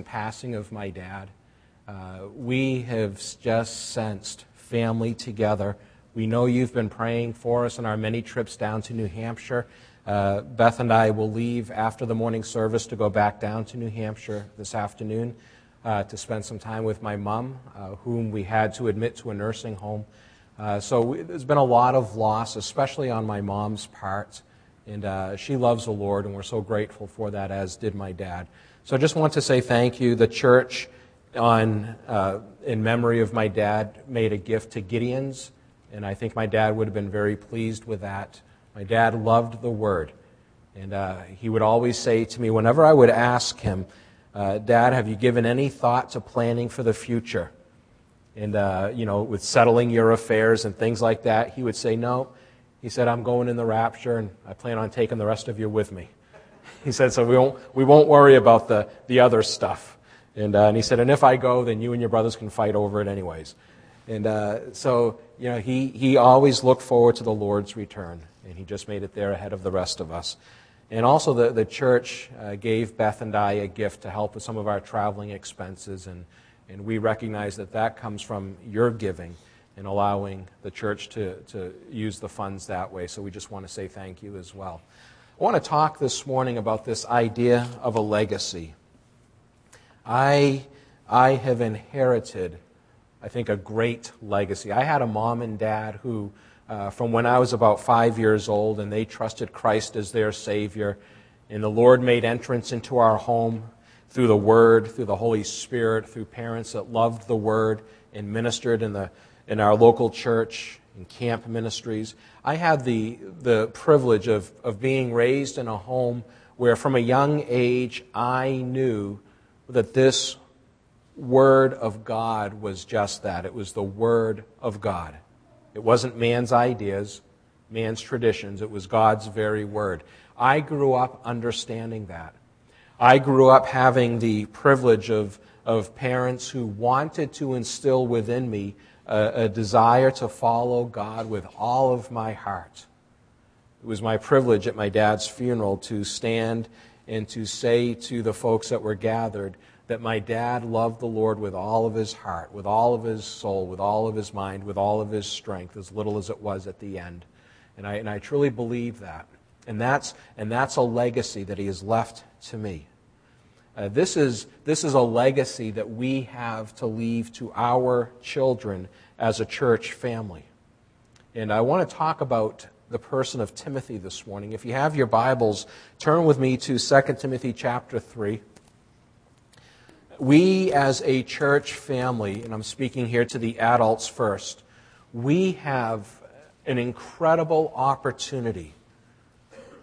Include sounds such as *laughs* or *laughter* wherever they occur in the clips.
passing of my dad. Uh, we have just sensed family together. We know you've been praying for us on our many trips down to New Hampshire. Uh, Beth and I will leave after the morning service to go back down to New Hampshire this afternoon uh, to spend some time with my mom, uh, whom we had to admit to a nursing home. Uh, so we, there's been a lot of loss, especially on my mom's part. And uh, she loves the Lord, and we're so grateful for that, as did my dad. So I just want to say thank you. The church, on, uh, in memory of my dad, made a gift to Gideon's, and I think my dad would have been very pleased with that. My dad loved the Word, and uh, he would always say to me, whenever I would ask him, uh, Dad, have you given any thought to planning for the future? And, uh, you know, with settling your affairs and things like that, he would say, No. He said, I'm going in the rapture, and I plan on taking the rest of you with me. He said, so we won't, we won't worry about the, the other stuff. And, uh, and he said, and if I go, then you and your brothers can fight over it anyways. And uh, so, you know, he, he always looked forward to the Lord's return, and he just made it there ahead of the rest of us. And also, the, the church uh, gave Beth and I a gift to help with some of our traveling expenses, and, and we recognize that that comes from your giving and allowing the church to, to use the funds that way. So we just want to say thank you as well. I want to talk this morning about this idea of a legacy. I, I have inherited, I think, a great legacy. I had a mom and dad who, uh, from when I was about five years old, and they trusted Christ as their Savior, and the Lord made entrance into our home through the Word, through the Holy Spirit, through parents that loved the Word and ministered in, the, in our local church in camp ministries. I had the, the privilege of, of being raised in a home where, from a young age, I knew that this Word of God was just that. It was the Word of God. It wasn't man's ideas, man's traditions, it was God's very Word. I grew up understanding that. I grew up having the privilege of, of parents who wanted to instill within me a, a desire to follow God with all of my heart. It was my privilege at my dad's funeral to stand and to say to the folks that were gathered that my dad loved the Lord with all of his heart, with all of his soul, with all of his mind, with all of his strength, as little as it was at the end. And I, and I truly believe that. And that's, and that's a legacy that he has left to me. Uh, this, is, this is a legacy that we have to leave to our children as a church family. And I want to talk about the person of Timothy this morning. If you have your Bibles, turn with me to 2 Timothy chapter 3. We, as a church family, and I'm speaking here to the adults first, we have an incredible opportunity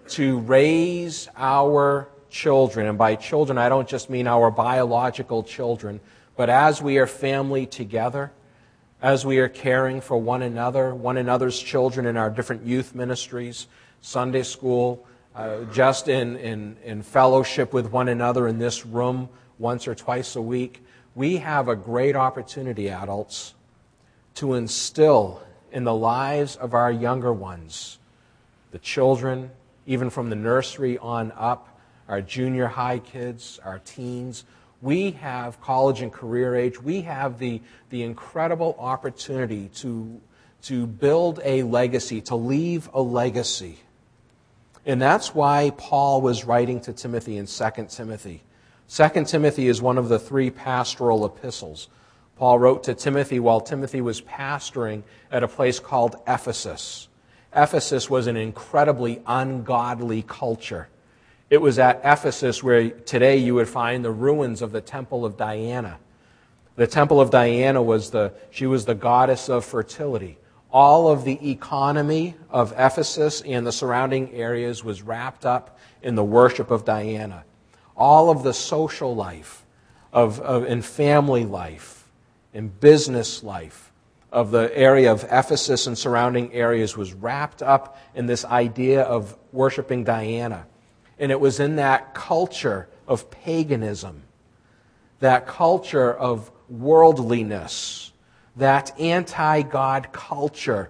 to raise our children. And by children, I don't just mean our biological children, but as we are family together, as we are caring for one another, one another's children in our different youth ministries, Sunday school, uh, just in, in, in fellowship with one another in this room once or twice a week, we have a great opportunity, adults, to instill in the lives of our younger ones, the children, even from the nursery on up, our junior high kids, our teens. We have college and career age. We have the, the incredible opportunity to, to build a legacy, to leave a legacy. And that's why Paul was writing to Timothy in 2 Timothy. 2 Timothy is one of the three pastoral epistles. Paul wrote to Timothy while Timothy was pastoring at a place called Ephesus. Ephesus was an incredibly ungodly culture. It was at Ephesus where today you would find the ruins of the Temple of Diana. The Temple of Diana was the, she was the goddess of fertility. All of the economy of Ephesus and the surrounding areas was wrapped up in the worship of Diana. All of the social life of, of, and family life and business life of the area of Ephesus and surrounding areas was wrapped up in this idea of worshiping Diana. And it was in that culture of paganism, that culture of worldliness, that anti God culture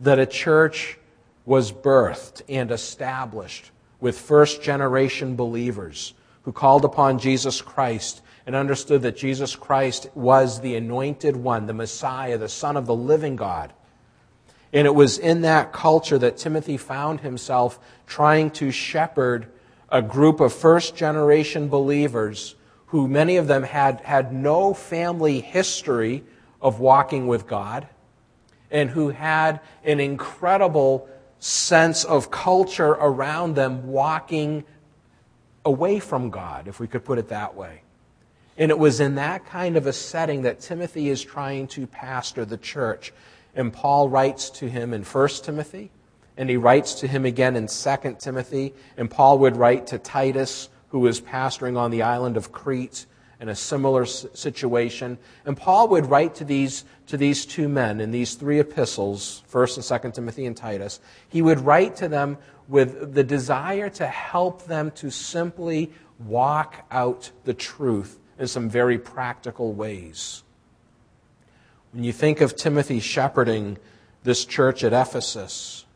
that a church was birthed and established with first generation believers who called upon Jesus Christ and understood that Jesus Christ was the anointed one, the Messiah, the Son of the living God. And it was in that culture that Timothy found himself trying to shepherd a group of first generation believers who many of them had, had no family history of walking with God and who had an incredible sense of culture around them walking away from God, if we could put it that way. And it was in that kind of a setting that Timothy is trying to pastor the church. And Paul writes to him in 1 Timothy, and he writes to him again in 2 Timothy, and Paul would write to Titus, who was pastoring on the island of Crete in a similar situation. And Paul would write to these, to these two men in these three epistles, 1st and 2nd Timothy and Titus. He would write to them with the desire to help them to simply walk out the truth in some very practical ways. When you think of Timothy shepherding this church at Ephesus,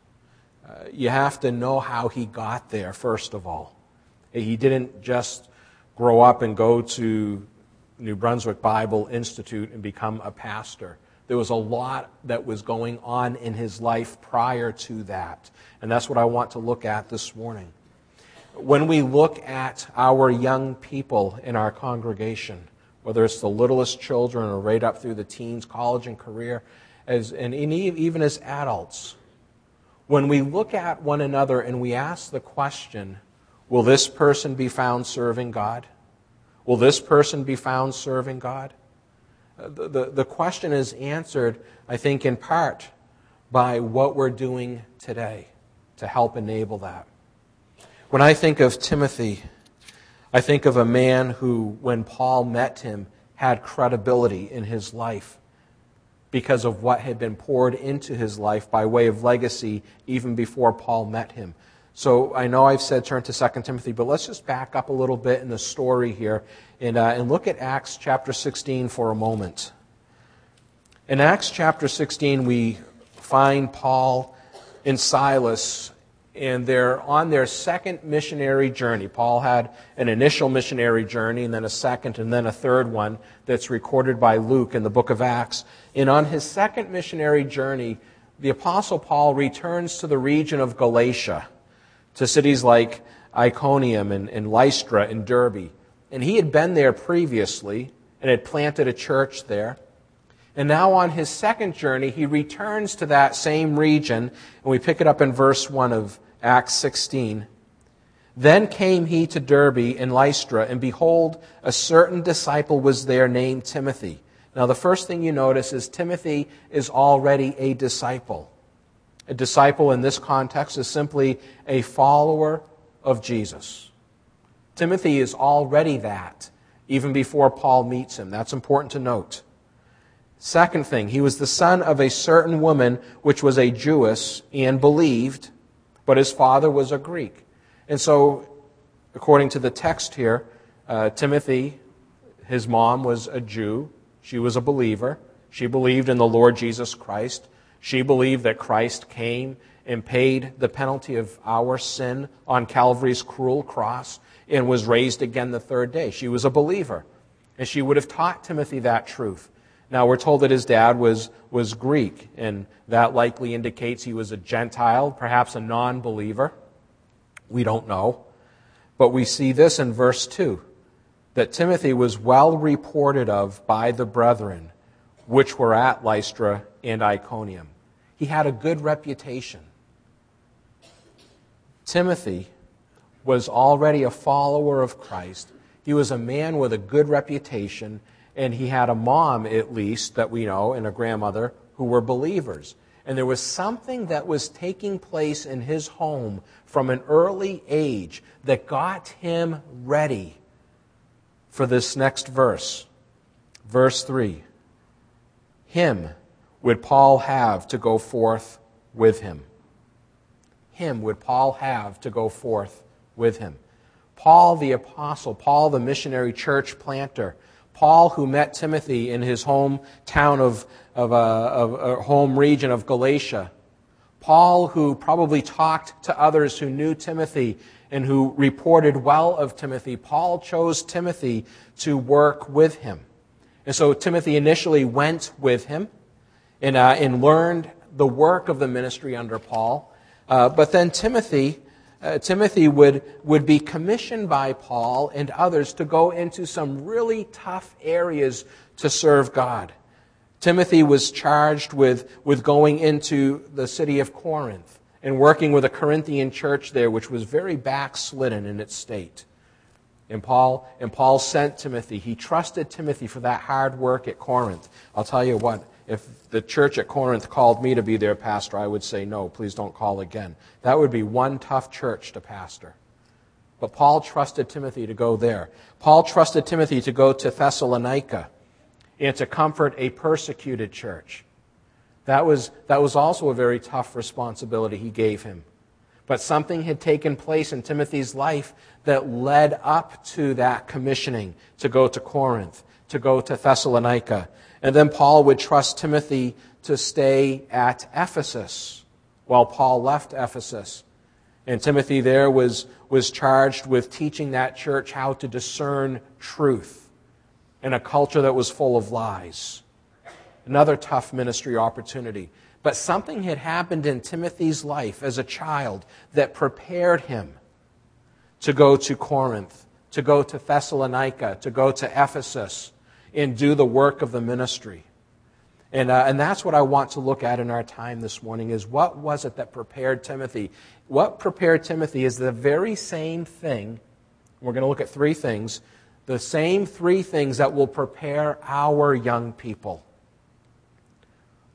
uh, you have to know how he got there, first of all. He didn't just grow up and go to New Brunswick Bible Institute and become a pastor. There was a lot that was going on in his life prior to that. And that's what I want to look at this morning. When we look at our young people in our congregation, whether it's the littlest children or right up through the teens, college, and career, as, and even as adults, when we look at one another and we ask the question, Will this person be found serving God? Will this person be found serving God? Uh, the, the, the question is answered, I think, in part by what we're doing today to help enable that. When I think of Timothy, I think of a man who, when Paul met him, had credibility in his life because of what had been poured into his life by way of legacy even before Paul met him. So I know I've said turn to 2 Timothy, but let's just back up a little bit in the story here and, uh, and look at Acts chapter 16 for a moment. In Acts chapter 16, we find Paul and Silas, and they're on their second missionary journey. Paul had an initial missionary journey, and then a second, and then a third one that's recorded by Luke in the book of Acts. And on his second missionary journey, the Apostle Paul returns to the region of Galatia to cities like Iconium and, and Lystra and Derbe. And he had been there previously and had planted a church there. And now on his second journey, he returns to that same region, and we pick it up in verse 1 of Acts 16. Then came he to Derbe and Lystra, and behold, a certain disciple was there named Timothy. Now, the first thing you notice is Timothy is already a disciple. A disciple in this context is simply a follower of Jesus. Timothy is already that, even before Paul meets him. That's important to note. Second thing, he was the son of a certain woman which was a Jewess and believed, but his father was a Greek. And so, according to the text here, uh, Timothy, his mom was a Jew. She was a believer. She believed in the Lord Jesus Christ. She believed that Christ came and paid the penalty of our sin on Calvary's cruel cross and was raised again the third day. She was a believer. And she would have taught Timothy that truth. Now, we're told that his dad was, was Greek, and that likely indicates he was a Gentile, perhaps a non believer. We don't know. But we see this in verse 2 that Timothy was well reported of by the brethren which were at Lystra and Iconium. He had a good reputation. Timothy was already a follower of Christ. He was a man with a good reputation, and he had a mom, at least, that we know, and a grandmother who were believers. And there was something that was taking place in his home from an early age that got him ready for this next verse. Verse 3. Him would Paul have to go forth with him? Him would Paul have to go forth with him? Paul the apostle, Paul the missionary church planter, Paul who met Timothy in his hometown of, of, a, of a home region of Galatia, Paul who probably talked to others who knew Timothy and who reported well of Timothy, Paul chose Timothy to work with him. And so Timothy initially went with him and, uh, and learned the work of the ministry under Paul. Uh, but then Timothy, uh, Timothy would, would be commissioned by Paul and others to go into some really tough areas to serve God. Timothy was charged with, with going into the city of Corinth and working with a Corinthian church there, which was very backslidden in its state. And Paul, and Paul sent Timothy. He trusted Timothy for that hard work at Corinth. I'll tell you what, if the church at Corinth called me to be their pastor, I would say, no, please don't call again. That would be one tough church to pastor. But Paul trusted Timothy to go there. Paul trusted Timothy to go to Thessalonica and to comfort a persecuted church. That was, that was also a very tough responsibility he gave him. But something had taken place in Timothy's life that led up to that commissioning to go to Corinth, to go to Thessalonica. And then Paul would trust Timothy to stay at Ephesus while Paul left Ephesus. And Timothy there was, was charged with teaching that church how to discern truth in a culture that was full of lies. Another tough ministry opportunity. But something had happened in Timothy's life as a child that prepared him to go to Corinth, to go to Thessalonica, to go to Ephesus, and do the work of the ministry. And, uh, and that's what I want to look at in our time this morning is what was it that prepared Timothy? What prepared Timothy is the very same thing. We're going to look at three things. The same three things that will prepare our young people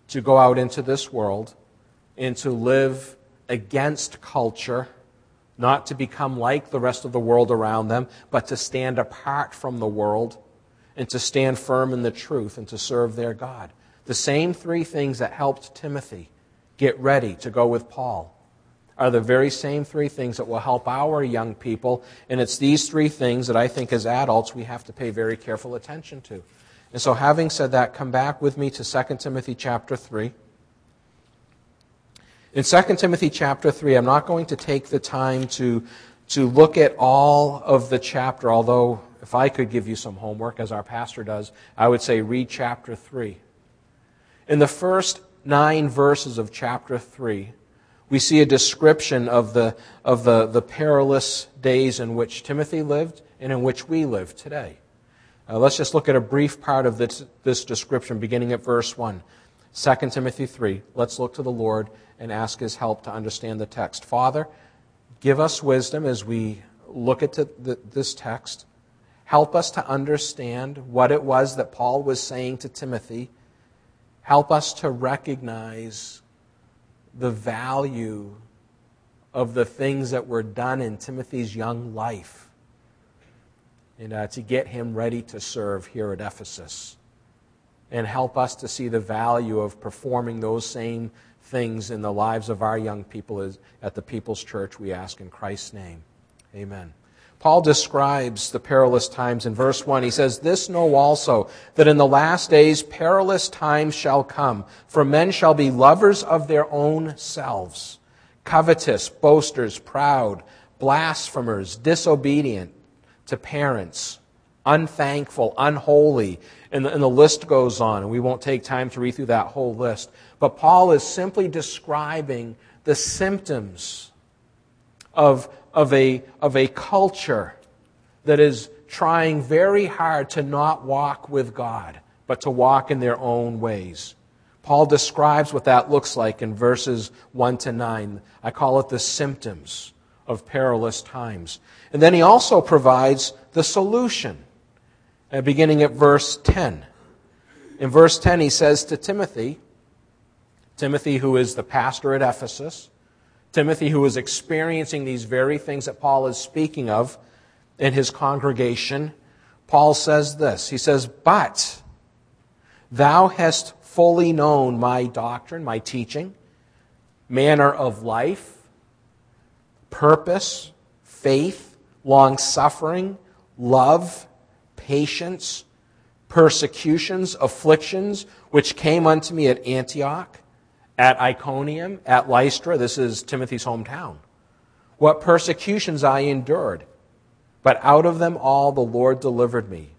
to go out into this world and to live against culture, not to become like the rest of the world around them, but to stand apart from the world and to stand firm in the truth and to serve their God. The same three things that helped Timothy get ready to go with Paul are the very same three things that will help our young people. And it's these three things that I think as adults we have to pay very careful attention to. And so, having said that, come back with me to 2 Timothy chapter 3. In 2 Timothy chapter 3, I'm not going to take the time to, to look at all of the chapter, although if I could give you some homework, as our pastor does, I would say read chapter 3. In the first nine verses of chapter 3, we see a description of the, of the, the perilous days in which Timothy lived and in which we live today. Uh, let's just look at a brief part of this, this description beginning at verse 1. 2 Timothy 3. Let's look to the Lord and ask his help to understand the text. Father, give us wisdom as we look at the, this text. Help us to understand what it was that Paul was saying to Timothy. Help us to recognize the value of the things that were done in Timothy's young life and uh, to get him ready to serve here at Ephesus. And help us to see the value of performing those same things in the lives of our young people at the People's Church, we ask in Christ's name. Amen. Paul describes the perilous times in verse 1. He says, This know also, that in the last days perilous times shall come, for men shall be lovers of their own selves, covetous, boasters, proud, blasphemers, disobedient to parents, unthankful, unholy, and the, and the list goes on. And we won't take time to read through that whole list. But Paul is simply describing the symptoms of, of, a, of a culture that is trying very hard to not walk with God, but to walk in their own ways. Paul describes what that looks like in verses 1 to 9. I call it the symptoms of perilous times. And then he also provides the solution, uh, beginning at verse 10. In verse 10, he says to Timothy, Timothy, who is the pastor at Ephesus, Timothy, who is experiencing these very things that Paul is speaking of in his congregation, Paul says this. He says, But thou hast fully known my doctrine, my teaching, manner of life, purpose, faith, long suffering, love, patience, persecutions, afflictions, which came unto me at Antioch, at Iconium, at Lystra. This is Timothy's hometown. what persecutions I endured. But out of them all the Lord delivered me.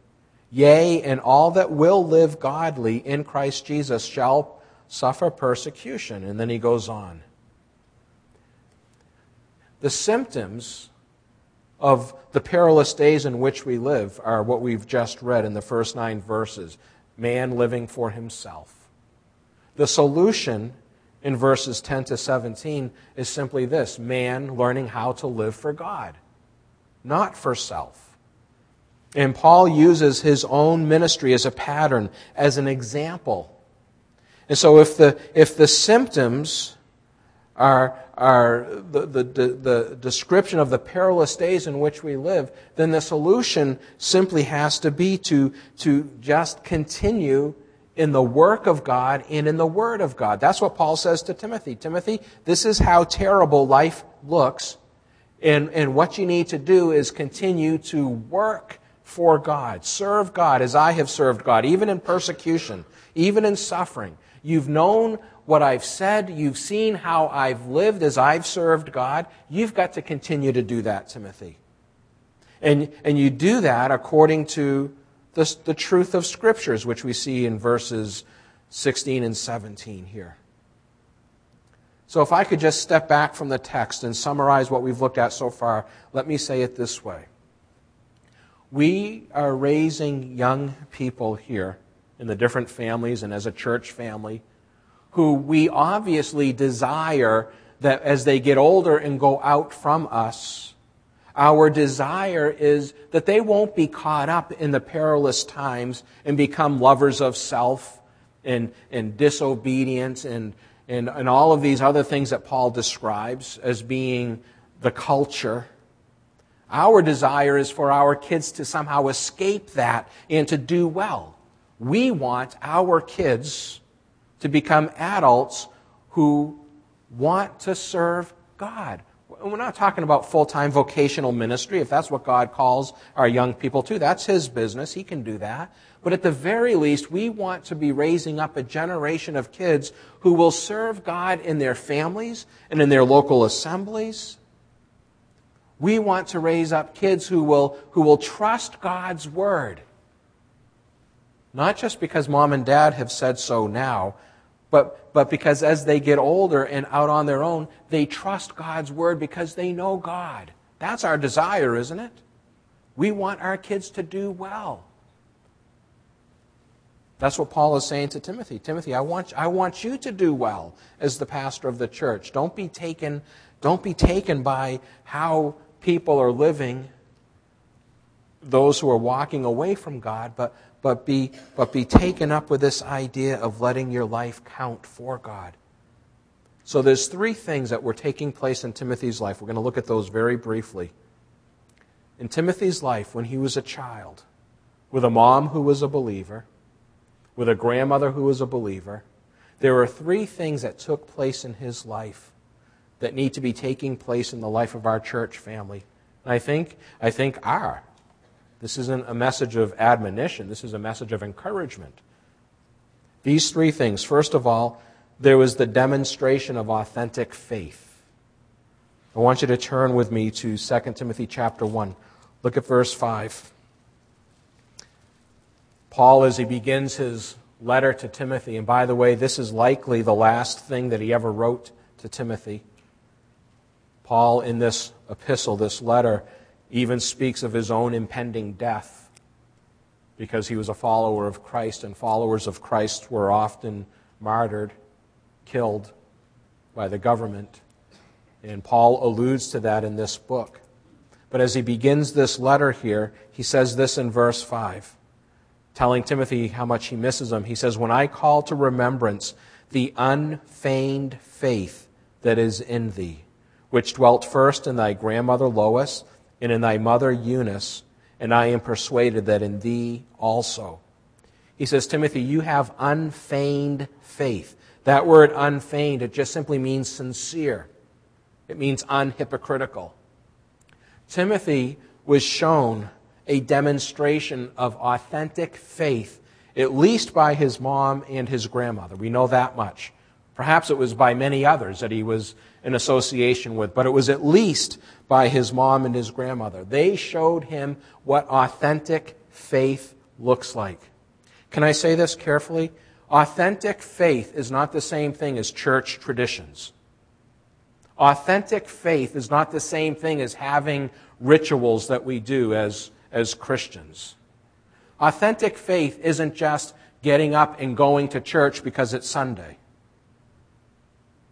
Yea, and all that will live godly in Christ Jesus shall suffer persecution. And then he goes on. The symptoms of the perilous days in which we live are what we've just read in the first nine verses man living for himself. The solution in verses 10 to 17 is simply this man learning how to live for God, not for self. And Paul uses his own ministry as a pattern, as an example. And so if the, if the symptoms are, are the, the, the, description of the perilous days in which we live, then the solution simply has to be to, to just continue in the work of God and in the Word of God. That's what Paul says to Timothy. Timothy, this is how terrible life looks. And, and what you need to do is continue to work for God. Serve God as I have served God, even in persecution, even in suffering. You've known what I've said. You've seen how I've lived as I've served God. You've got to continue to do that, Timothy. And, and you do that according to the, the truth of Scriptures, which we see in verses 16 and 17 here. So, if I could just step back from the text and summarize what we've looked at so far, let me say it this way. We are raising young people here in the different families and as a church family who we obviously desire that as they get older and go out from us, our desire is that they won't be caught up in the perilous times and become lovers of self and, and disobedience and, and, and all of these other things that Paul describes as being the culture. Our desire is for our kids to somehow escape that and to do well. We want our kids to become adults who want to serve God. We're not talking about full time vocational ministry. If that's what God calls our young people to, that's His business. He can do that. But at the very least, we want to be raising up a generation of kids who will serve God in their families and in their local assemblies. We want to raise up kids who will, who will trust God's Word. Not just because mom and dad have said so now, but, but because as they get older and out on their own, they trust God's word because they know God. That's our desire, isn't it? We want our kids to do well. That's what Paul is saying to Timothy. Timothy, I want, I want you to do well as the pastor of the church. Don't be taken, don't be taken by how people are living, those who are walking away from God, but, but be, but be taken up with this idea of letting your life count for God. So there's three things that were taking place in Timothy's life. We're going to look at those very briefly. In Timothy's life, when he was a child, with a mom who was a believer, with a grandmother who was a believer, there are three things that took place in his life that need to be taking place in the life of our church family. And I think, I think are this isn't a message of admonition, this is a message of encouragement. These three things. First of all, there was the demonstration of authentic faith. I want you to turn with me to 2 Timothy chapter 1. Look at verse 5. Paul, as he begins his letter to Timothy, and by the way, this is likely the last thing that he ever wrote to Timothy. Paul, in this epistle, this letter, even speaks of his own impending death because he was a follower of Christ, and followers of Christ were often martyred, killed by the government. And Paul alludes to that in this book. But as he begins this letter here, he says this in verse 5, telling Timothy how much he misses him. He says, When I call to remembrance the unfeigned faith that is in thee, which dwelt first in thy grandmother Lois and in thy mother Eunice, and I am persuaded that in thee also. He says, Timothy, you have unfeigned faith. That word unfeigned, it just simply means sincere. It means unhypocritical. Timothy was shown a demonstration of authentic faith, at least by his mom and his grandmother. We know that much. Perhaps it was by many others that he was in association with, but it was at least by his mom and his grandmother. They showed him what authentic faith looks like. Can I say this carefully? Authentic faith is not the same thing as church traditions. Authentic faith is not the same thing as having rituals that we do as, as Christians. Authentic faith isn't just getting up and going to church because it's Sunday.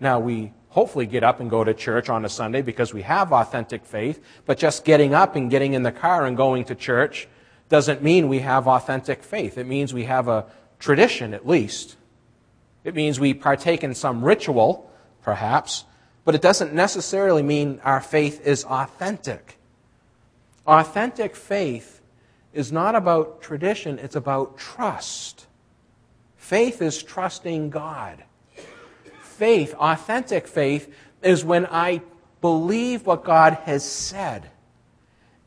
Now, we hopefully get up and go to church on a Sunday because we have authentic faith, but just getting up and getting in the car and going to church doesn't mean we have authentic faith. It means we have a tradition, at least. It means we partake in some ritual, perhaps, but it doesn't necessarily mean our faith is authentic. Authentic faith is not about tradition, it's about trust. Faith is trusting God. Faith, authentic faith, is when I believe what God has said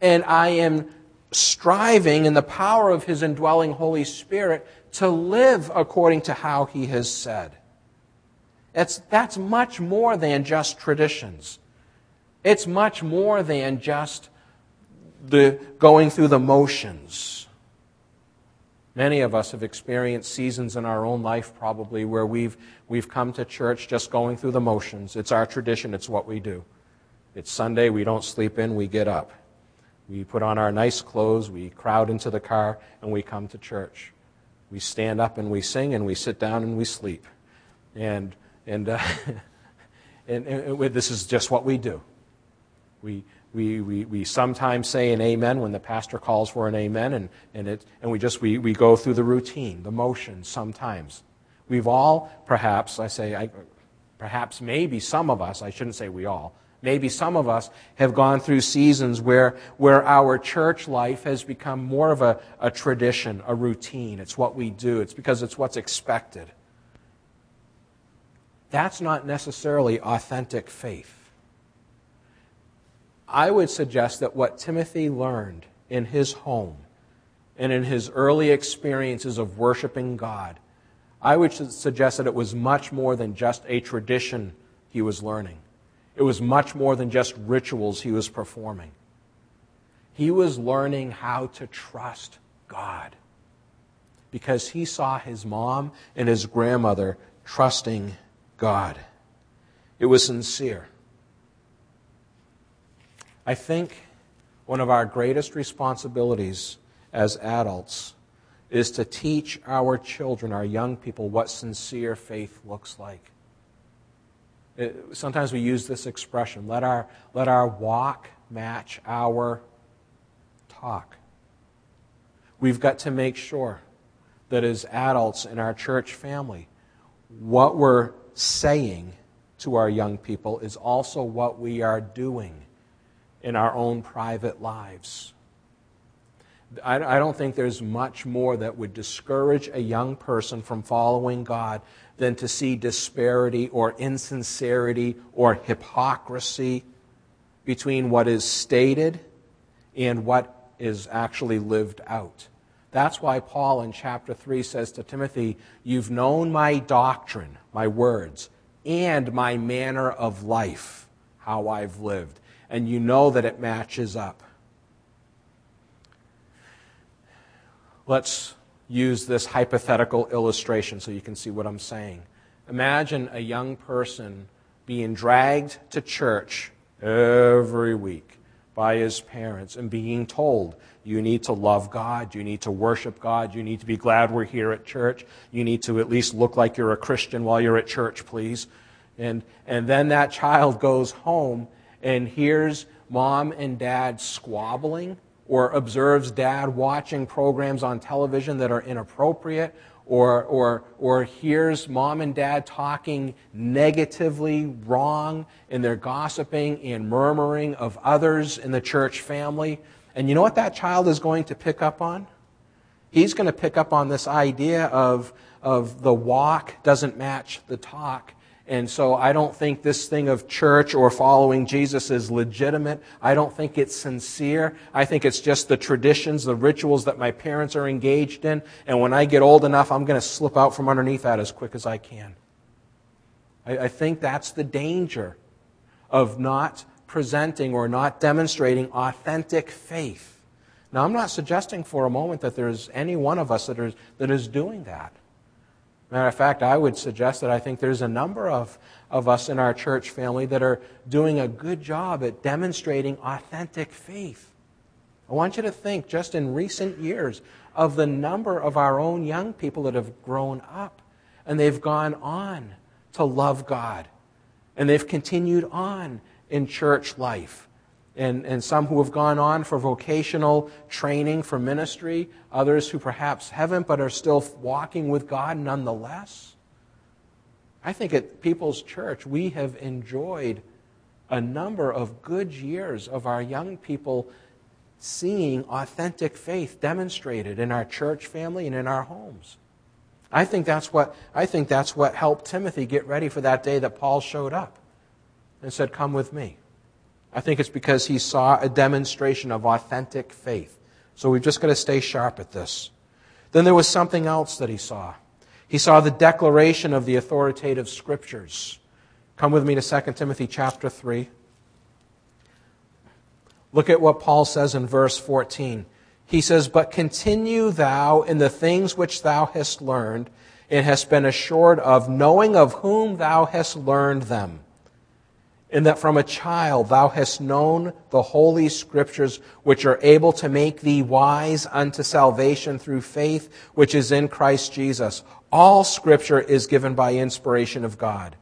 and I am striving in the power of His indwelling Holy Spirit to live according to how He has said. It's, that's much more than just traditions. It's much more than just the going through the motions. Many of us have experienced seasons in our own life, probably, where we've, we've come to church just going through the motions. It's our tradition, it's what we do. It's Sunday, we don't sleep in, we get up. We put on our nice clothes, we crowd into the car, and we come to church. We stand up and we sing, and we sit down and we sleep. And, and, uh, *laughs* and, and, and this is just what we do. We, we, we, we sometimes say an amen when the pastor calls for an amen, and, and, it, and we just we, we go through the routine, the motions sometimes. We've all, perhaps, I say, I, perhaps maybe some of us, I shouldn't say we all, Maybe some of us have gone through seasons where, where our church life has become more of a, a tradition, a routine. It's what we do, it's because it's what's expected. That's not necessarily authentic faith. I would suggest that what Timothy learned in his home and in his early experiences of worshiping God, I would suggest that it was much more than just a tradition he was learning. It was much more than just rituals he was performing. He was learning how to trust God because he saw his mom and his grandmother trusting God. It was sincere. I think one of our greatest responsibilities as adults is to teach our children, our young people, what sincere faith looks like. Uh, sometimes we use this expression let our, let our walk match our talk. We've got to make sure that as adults in our church family, what we're saying to our young people is also what we are doing in our own private lives. I, don't think there's much more that would discourage a young person from following God than to see disparity or insincerity or hypocrisy between what is stated and what is actually lived out. That's why Paul in chapter 3 says to Timothy, You've known my doctrine, my words, and my manner of life, how I've lived, and you know that it matches up. Let's use this hypothetical illustration so you can see what I'm saying. Imagine a young person being dragged to church every week by his parents and being told, you need to love God, you need to worship God, you need to be glad we're here at church, you need to at least look like you're a Christian while you're at church, please. And, and then that child goes home and hears mom and dad squabbling or observes dad watching programs on television that are inappropriate, or, or, or hears mom and dad talking negatively wrong, and they're gossiping and murmuring of others in the church family. And you know what that child is going to pick up on? He's going to pick up on this idea of, of the walk doesn't match the talk. And so I don't think this thing of church or following Jesus is legitimate. I don't think it's sincere. I think it's just the traditions, the rituals that my parents are engaged in. And when I get old enough, I'm going to slip out from underneath that as quick as I can. I, I think that's the danger of not presenting or not demonstrating authentic faith. Now, I'm not suggesting for a moment that there's any one of us that is, that is doing that. Matter of fact, I would suggest that I think there's a number of, of us in our church family that are doing a good job at demonstrating authentic faith. I want you to think just in recent years of the number of our own young people that have grown up and they've gone on to love God and they've continued on in church life and, and some who have gone on for vocational training for ministry, others who perhaps haven't but are still walking with God nonetheless. I think at People's Church, we have enjoyed a number of good years of our young people seeing authentic faith demonstrated in our church family and in our homes. I think that's what, I think that's what helped Timothy get ready for that day that Paul showed up and said, Come with me. I think it's because he saw a demonstration of authentic faith. So we've just got to stay sharp at this. Then there was something else that he saw. He saw the declaration of the authoritative scriptures. Come with me to 2 Timothy chapter 3. Look at what Paul says in verse 14. He says, But continue thou in the things which thou hast learned and hast been assured of, knowing of whom thou hast learned them in that from a child thou hast known the holy scriptures, which are able to make thee wise unto salvation through faith, which is in Christ Jesus. All scripture is given by inspiration of God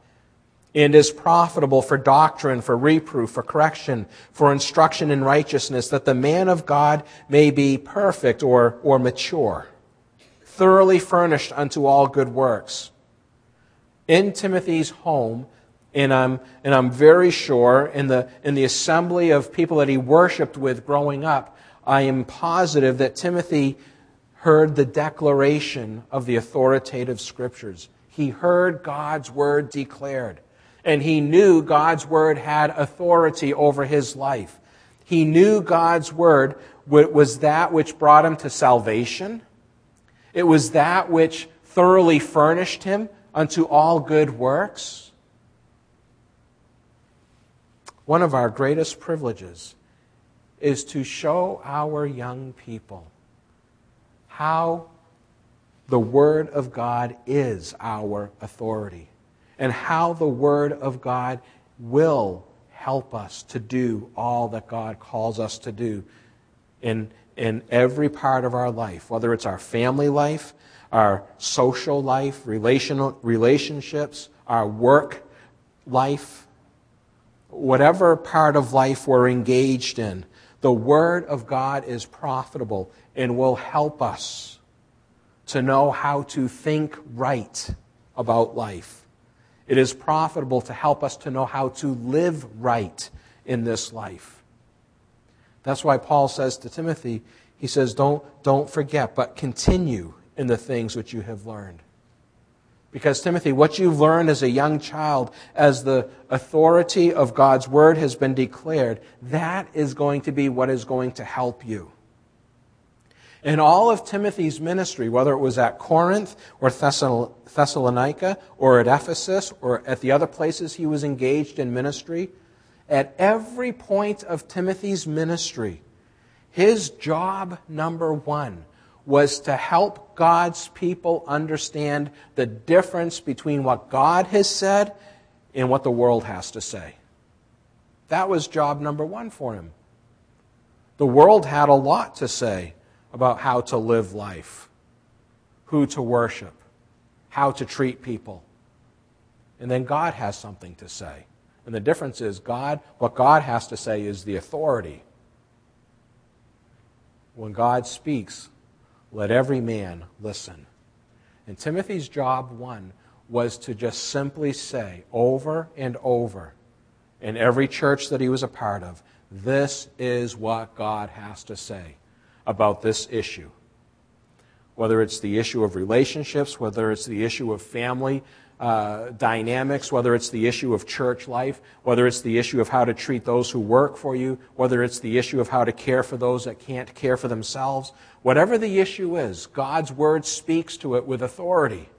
and is profitable for doctrine, for reproof, for correction, for instruction in righteousness, that the man of God may be perfect or, or mature, thoroughly furnished unto all good works. In Timothy's home, and I'm, and I'm very sure in the, in the assembly of people that he worshiped with growing up, I am positive that Timothy heard the declaration of the authoritative scriptures. He heard God's word declared. And he knew God's word had authority over his life. He knew God's word was that which brought him to salvation. It was that which thoroughly furnished him unto all good works. One of our greatest privileges is to show our young people how the Word of God is our authority and how the Word of God will help us to do all that God calls us to do in, in every part of our life, whether it's our family life, our social life, relational, relationships, our work life whatever part of life we're engaged in, the Word of God is profitable and will help us to know how to think right about life. It is profitable to help us to know how to live right in this life. That's why Paul says to Timothy, he says, don't, don't forget, but continue in the things which you have learned. Because, Timothy, what you've learned as a young child, as the authority of God's word has been declared, that is going to be what is going to help you. In all of Timothy's ministry, whether it was at Corinth or Thessalonica or at Ephesus or at the other places he was engaged in ministry, at every point of Timothy's ministry, his job number one was to help God's people understand the difference between what God has said and what the world has to say. That was job number one for him. The world had a lot to say about how to live life, who to worship, how to treat people. And then God has something to say. And the difference is God, what God has to say is the authority. When God speaks, let every man listen. And Timothy's job one was to just simply say over and over in every church that he was a part of, this is what God has to say about this issue. Whether it's the issue of relationships, whether it's the issue of family uh, dynamics, whether it's the issue of church life, whether it's the issue of how to treat those who work for you, whether it's the issue of how to care for those that can't care for themselves, whatever the issue is, God's word speaks to it with authority.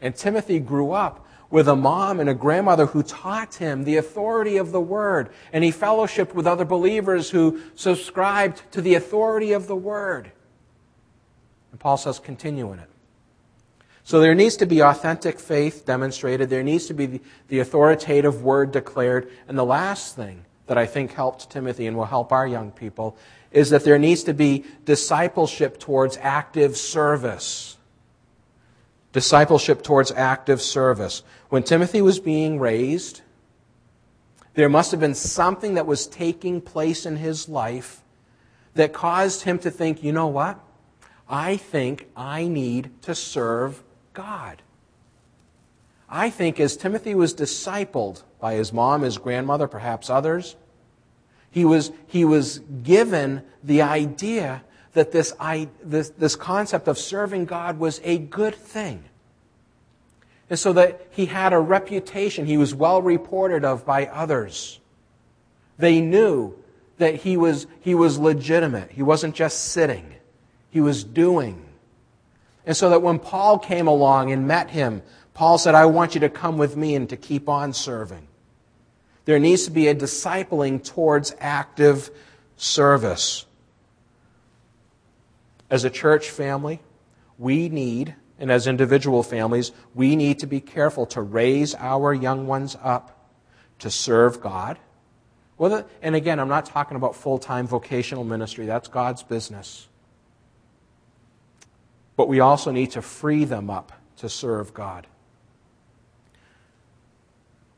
And Timothy grew up with a mom and a grandmother who taught him the authority of the Word, and he fellowshipped with other believers who subscribed to the authority of the Word. And Paul says, continue in it. So there needs to be authentic faith demonstrated. There needs to be the, authoritative word declared. And the last thing that I think helped Timothy and will help our young people is that there needs to be discipleship towards active service. Discipleship towards active service. When Timothy was being raised, there must have been something that was taking place in his life that caused him to think, you know what? I think I need to serve God. I think as Timothy was discipled by his mom, his grandmother, perhaps others, he was, he was given the idea that this, I, this, this concept of serving God was a good thing. And so that he had a reputation, he was well reported of by others. They knew that he was, he was legitimate. He wasn't just sitting, he was doing. And so that when Paul came along and met him, Paul said, I want you to come with me and to keep on serving. There needs to be a discipling towards active service. As a church family, we need, and as individual families, we need to be careful to raise our young ones up to serve God. Whether, and again, I'm not talking about full time vocational ministry, that's God's business. But we also need to free them up to serve God.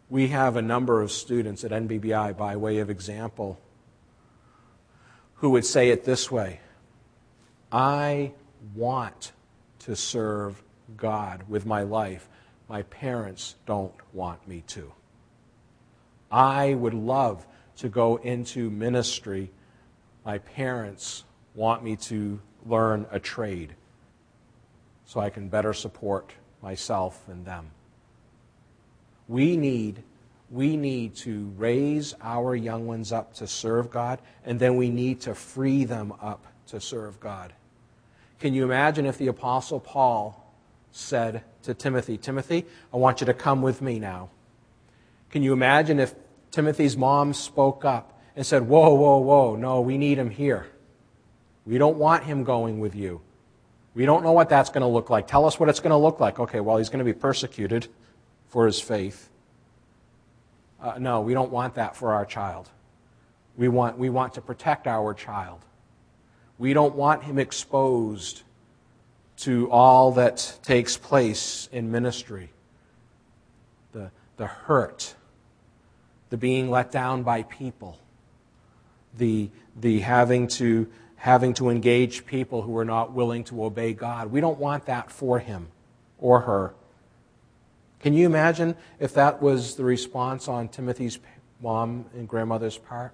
We have a number of students at NBBI, by way of example, who would say it this way I want to serve God with my life. My parents don't want me to. I would love to go into ministry. My parents want me to learn a trade so I can better support myself and them. We need, we need to raise our young ones up to serve God, and then we need to free them up to serve God. Can you imagine if the Apostle Paul said to Timothy, Timothy, I want you to come with me now? Can you imagine if Timothy's mom spoke up and said, Whoa, whoa, whoa, no, we need him here. We don't want him going with you. We don't know what that's going to look like. Tell us what it's going to look like. Okay, well, he's going to be persecuted for his faith. Uh, no, we don't want that for our child. We want, we want to protect our child. We don't want him exposed to all that takes place in ministry the, the hurt, the being let down by people, the, the having to having to engage people who are not willing to obey God. We don't want that for him or her. Can you imagine if that was the response on Timothy's mom and grandmother's part?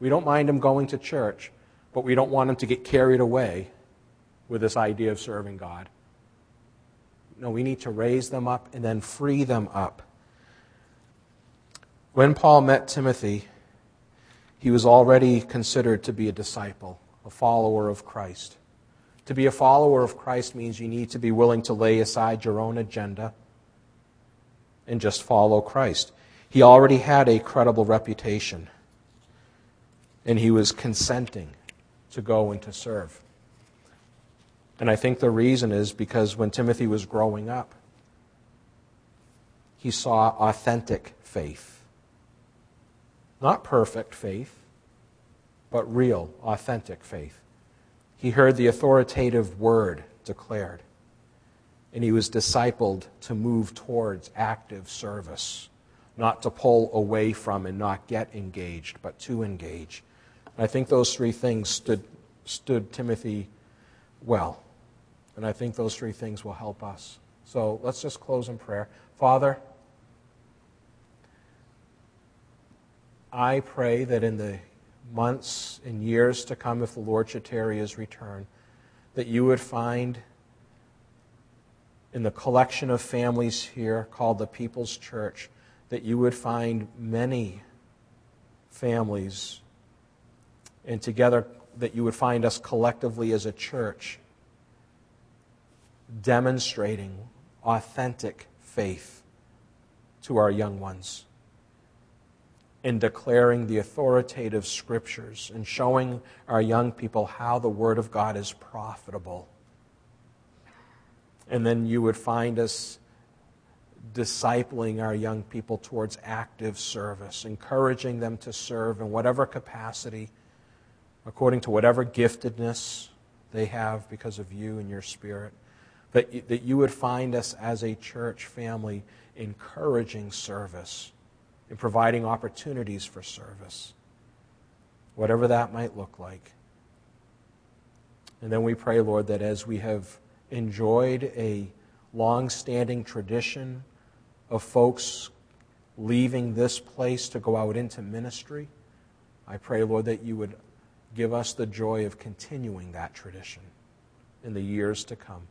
We don't mind him going to church, but we don't want him to get carried away with this idea of serving God. No, we need to raise them up and then free them up. When Paul met Timothy, he was already considered to be a disciple, a follower of Christ. To be a follower of Christ means you need to be willing to lay aside your own agenda and just follow Christ. He already had a credible reputation, and he was consenting to go and to serve. And I think the reason is because when Timothy was growing up, he saw authentic faith not perfect faith, but real, authentic faith. He heard the authoritative word declared, and he was discipled to move towards active service, not to pull away from and not get engaged, but to engage. And I think those three things stood, stood Timothy well. And I think those three things will help us. So let's just close in prayer. Father, I pray that in the months and years to come, if the Lord should tarry his return, that you would find in the collection of families here called the People's Church, that you would find many families, and together that you would find us collectively as a church demonstrating authentic faith to our young ones in declaring the authoritative scriptures and showing our young people how the Word of God is profitable. And then you would find us discipling our young people towards active service, encouraging them to serve in whatever capacity, according to whatever giftedness they have because of you and your spirit. That, that you would find us as a church family encouraging service and providing opportunities for service, whatever that might look like. And then we pray, Lord, that as we have enjoyed a long standing tradition of folks leaving this place to go out into ministry, I pray, Lord, that you would give us the joy of continuing that tradition in the years to come.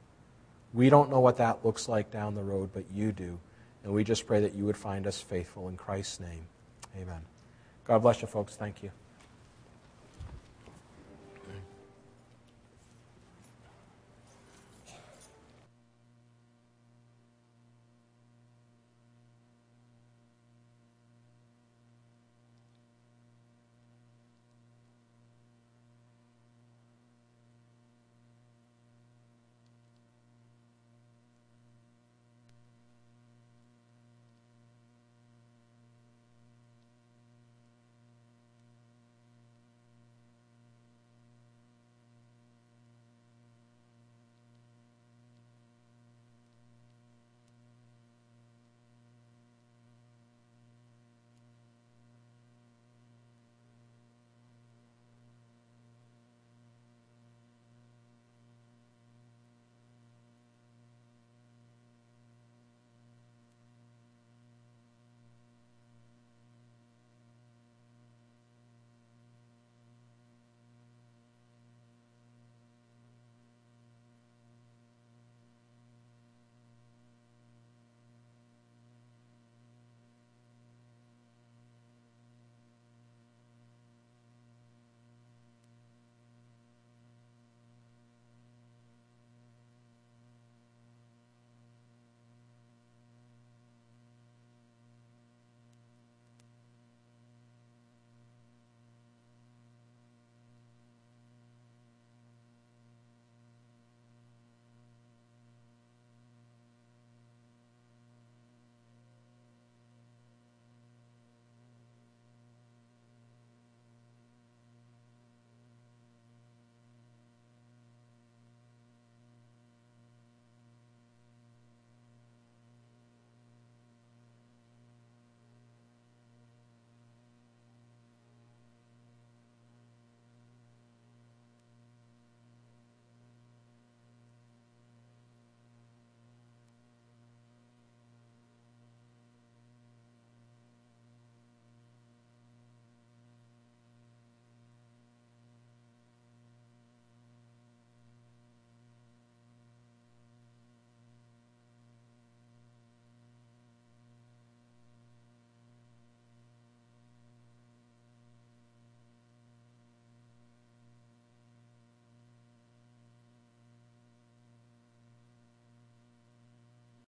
We don't know what that looks like down the road, but you do. And we just pray that you would find us faithful in Christ's name. Amen. God bless you, folks. Thank you.